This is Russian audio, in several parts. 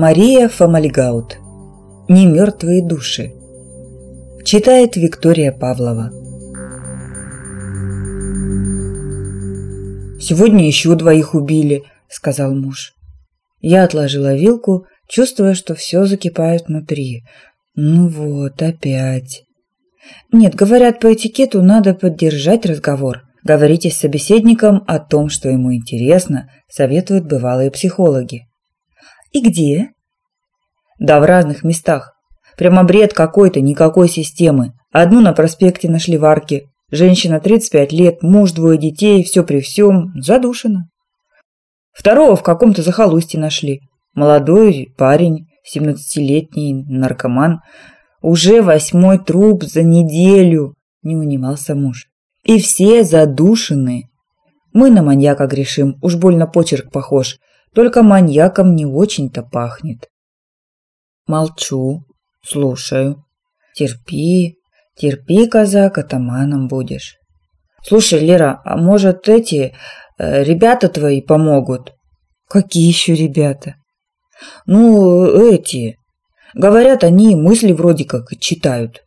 Мария Фомальгаут. Не мертвые души. Читает Виктория Павлова. «Сегодня еще двоих убили», – сказал муж. Я отложила вилку, чувствуя, что все закипает внутри. Ну вот, опять. Нет, говорят, по этикету надо поддержать разговор. Говорите с собеседником о том, что ему интересно, советуют бывалые психологи. И где? Да в разных местах. Прямо бред какой-то, никакой системы. Одну на проспекте нашли в арке. Женщина 35 лет, муж, двое детей, все при всем, задушена. Второго в каком-то захолустье нашли. Молодой парень, 17-летний наркоман. Уже восьмой труп за неделю, не унимался муж. И все задушены. Мы на маньяка грешим, уж больно почерк похож. Только маньяком не очень-то пахнет. Молчу, слушаю. Терпи, терпи, казак, атаманом будешь. Слушай, Лера, а может эти э, ребята твои помогут? Какие еще ребята? Ну, эти. Говорят, они мысли вроде как читают.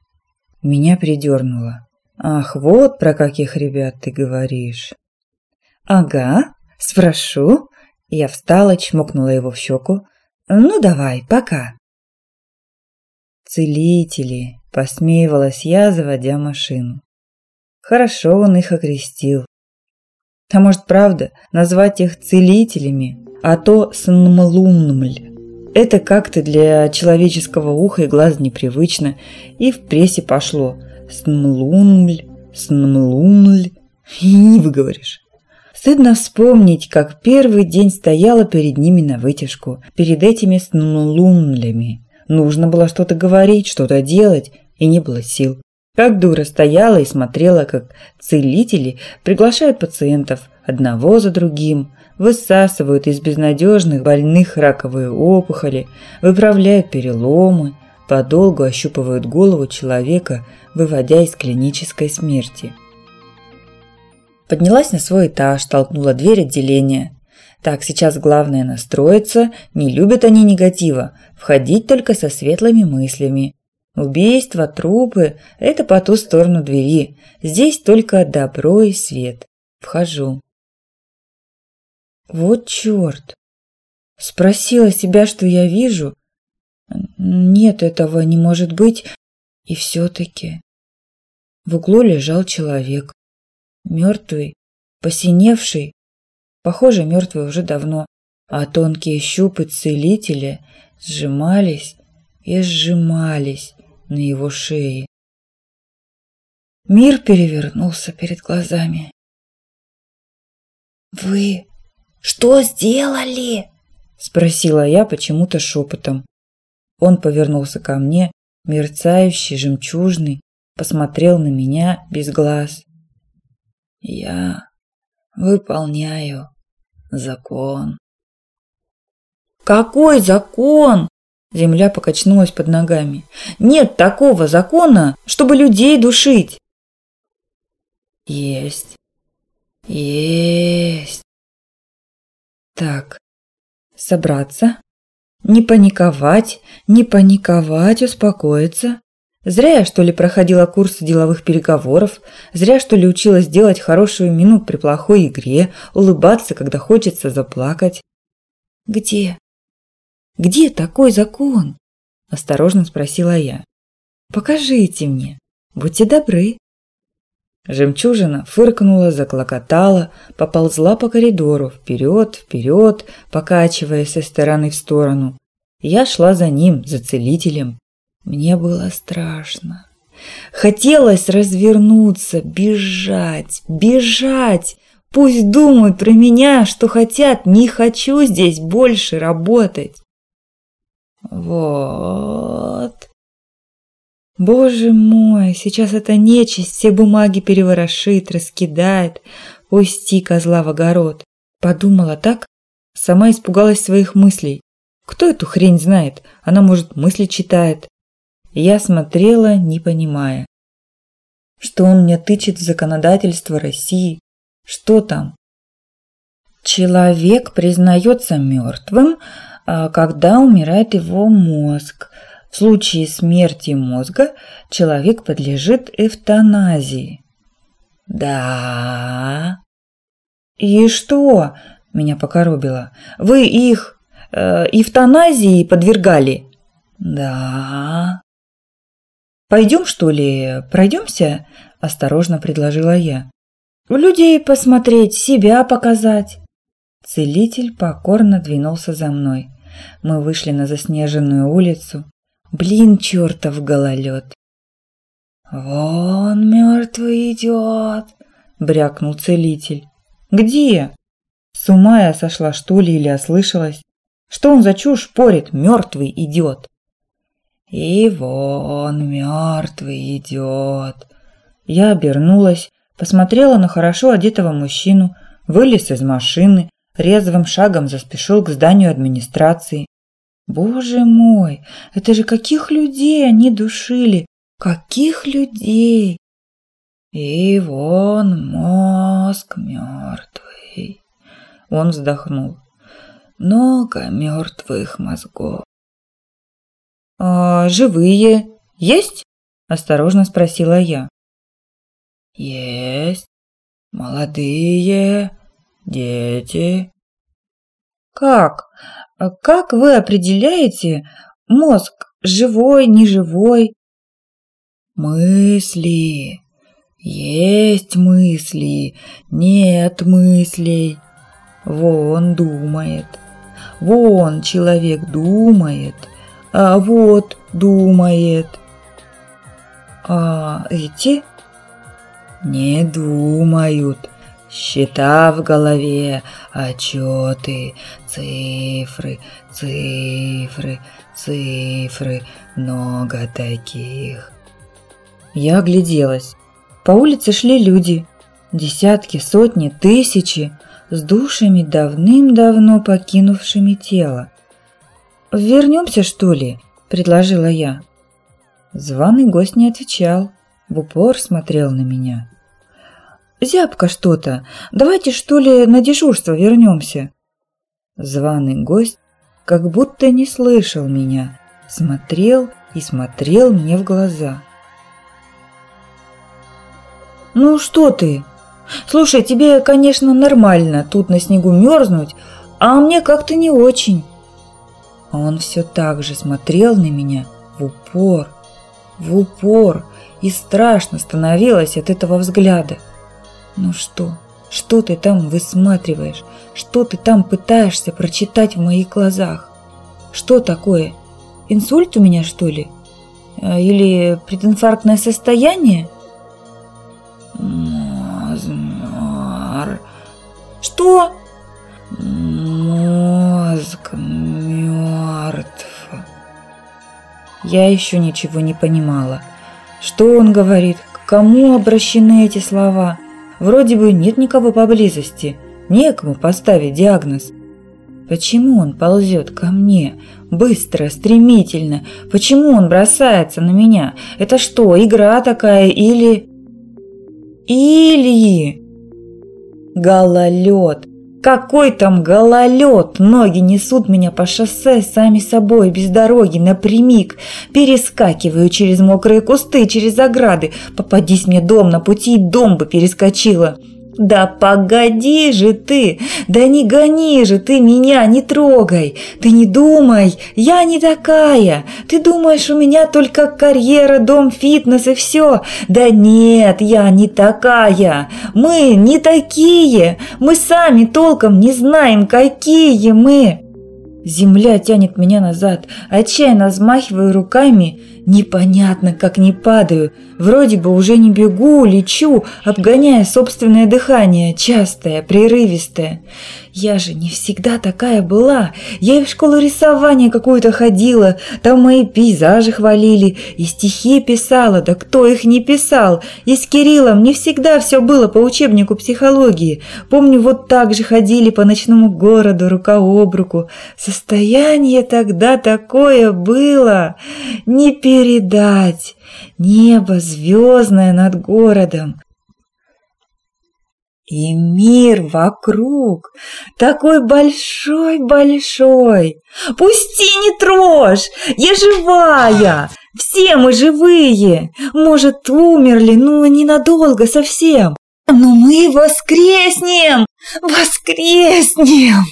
Меня придернуло. Ах, вот про каких ребят ты говоришь. Ага, спрошу. Я встала, чмокнула его в щеку. Ну давай, пока. Целители, посмеивалась я, заводя машину. Хорошо он их окрестил. А может, правда, назвать их целителями, а то снмлуммль. Это как-то для человеческого уха и глаз непривычно, и в прессе пошло – Снмлунмль, снмлунмль. И не выговоришь. Стыдно вспомнить, как первый день стояла перед ними на вытяжку, перед этими снмлумлями. Нужно было что-то говорить, что-то делать, и не было сил. Как дура стояла и смотрела, как целители приглашают пациентов одного за другим, высасывают из безнадежных больных раковые опухоли, выправляют переломы, подолгу ощупывают голову человека, выводя из клинической смерти. Поднялась на свой этаж, толкнула дверь отделения. Так, сейчас главное настроиться, не любят они негатива, входить только со светлыми мыслями. Убийства, трупы – это по ту сторону двери, здесь только добро и свет. Вхожу. Вот черт! Спросила себя, что я вижу, нет, этого не может быть. И все-таки... В углу лежал человек. Мертвый, посиневший. Похоже, мертвый уже давно. А тонкие щупы целителя сжимались и сжимались на его шее. Мир перевернулся перед глазами. «Вы что сделали?» – спросила я почему-то шепотом. Он повернулся ко мне, мерцающий, жемчужный, посмотрел на меня без глаз. Я выполняю закон. Какой закон? Земля покачнулась под ногами. Нет такого закона, чтобы людей душить. Есть. Есть. Так, собраться, не паниковать, не паниковать, успокоиться. Зря я, что ли, проходила курсы деловых переговоров, зря, что ли, училась делать хорошую мину при плохой игре, улыбаться, когда хочется заплакать. Где? Где такой закон? Осторожно спросила я. Покажите мне. Будьте добры. Жемчужина фыркнула, заклокотала, поползла по коридору, вперед, вперед, покачиваясь со стороны в сторону. Я шла за ним, за целителем. Мне было страшно. Хотелось развернуться, бежать, бежать. Пусть думают про меня, что хотят, не хочу здесь больше работать. Вот. Боже мой, сейчас эта нечисть все бумаги переворошит, раскидает. Пусти козла в огород. Подумала так, сама испугалась своих мыслей. Кто эту хрень знает? Она, может, мысли читает. Я смотрела, не понимая. Что он мне тычет в законодательство России? Что там? Человек признается мертвым, а, когда умирает его мозг. В случае смерти мозга человек подлежит эвтаназии. Да. И что? Меня покоробило. Вы их э, эвтаназии подвергали? Да. Пойдем, что ли, пройдемся? Осторожно предложила я. Людей посмотреть, себя показать. Целитель покорно двинулся за мной. Мы вышли на заснеженную улицу. Блин, чертов гололед. «Вон мертвый идет!» – брякнул целитель. «Где?» С ума я сошла, что ли, или ослышалась? Что он за чушь порит? Мертвый идет. И вон мертвый идет. Я обернулась, посмотрела на хорошо одетого мужчину, вылез из машины, резвым шагом заспешил к зданию администрации. Боже мой, это же каких людей они душили! Каких людей! И вон мозг мертвый. Он вздохнул. Много мертвых мозгов. «А живые есть?» – осторожно спросила я. «Есть. Молодые, дети». «Как? Как вы определяете мозг живой, неживой?» «Мысли. Есть мысли, нет мыслей. Вон думает. Вон человек думает, а вот думает. А эти не думают. Счета в голове, отчеты, цифры, цифры, цифры, много таких. Я огляделась. По улице шли люди. Десятки, сотни, тысячи с душами, давным-давно покинувшими тело. «Вернемся, что ли?» – предложила я. Званый гость не отвечал, в упор смотрел на меня. «Зябко что-то. Давайте, что ли, на дежурство вернемся?» Званый гость как будто не слышал меня, смотрел и смотрел мне в глаза. «Ну что ты?» Слушай, тебе, конечно, нормально тут на снегу мерзнуть, а мне как-то не очень. А он все так же смотрел на меня в упор, в упор, и страшно становилось от этого взгляда. Ну что, что ты там высматриваешь? Что ты там пытаешься прочитать в моих глазах? Что такое? Инсульт у меня, что ли? А, или прединфарктное состояние? Что? Я еще ничего не понимала. Что он говорит? К кому обращены эти слова? Вроде бы нет никого поблизости. Некому поставить диагноз. Почему он ползет ко мне? Быстро, стремительно. Почему он бросается на меня? Это что, игра такая или... Или... Гололед. Какой там гололед? Ноги несут меня по шоссе сами собой, без дороги, напрямик. Перескакиваю через мокрые кусты, через ограды. Попадись мне дом на пути, дом бы перескочила. «Да погоди же ты! Да не гони же ты меня, не трогай! Ты не думай, я не такая! Ты думаешь, у меня только карьера, дом, фитнес и все? Да нет, я не такая! Мы не такие! Мы сами толком не знаем, какие мы!» Земля тянет меня назад, отчаянно взмахиваю руками – Непонятно, как не падаю. Вроде бы уже не бегу, лечу, обгоняя собственное дыхание, частое, прерывистое. Я же не всегда такая была. Я и в школу рисования какую-то ходила, там мои пейзажи хвалили, и стихи писала, да кто их не писал. И с Кириллом не всегда все было по учебнику психологии. Помню, вот так же ходили по ночному городу рука об руку. Состояние тогда такое было. Не передать. Небо звездное над городом. И мир вокруг такой большой-большой. Пусти, не трожь, я живая, все мы живые. Может, умерли, но ненадолго совсем. Но мы воскреснем, воскреснем.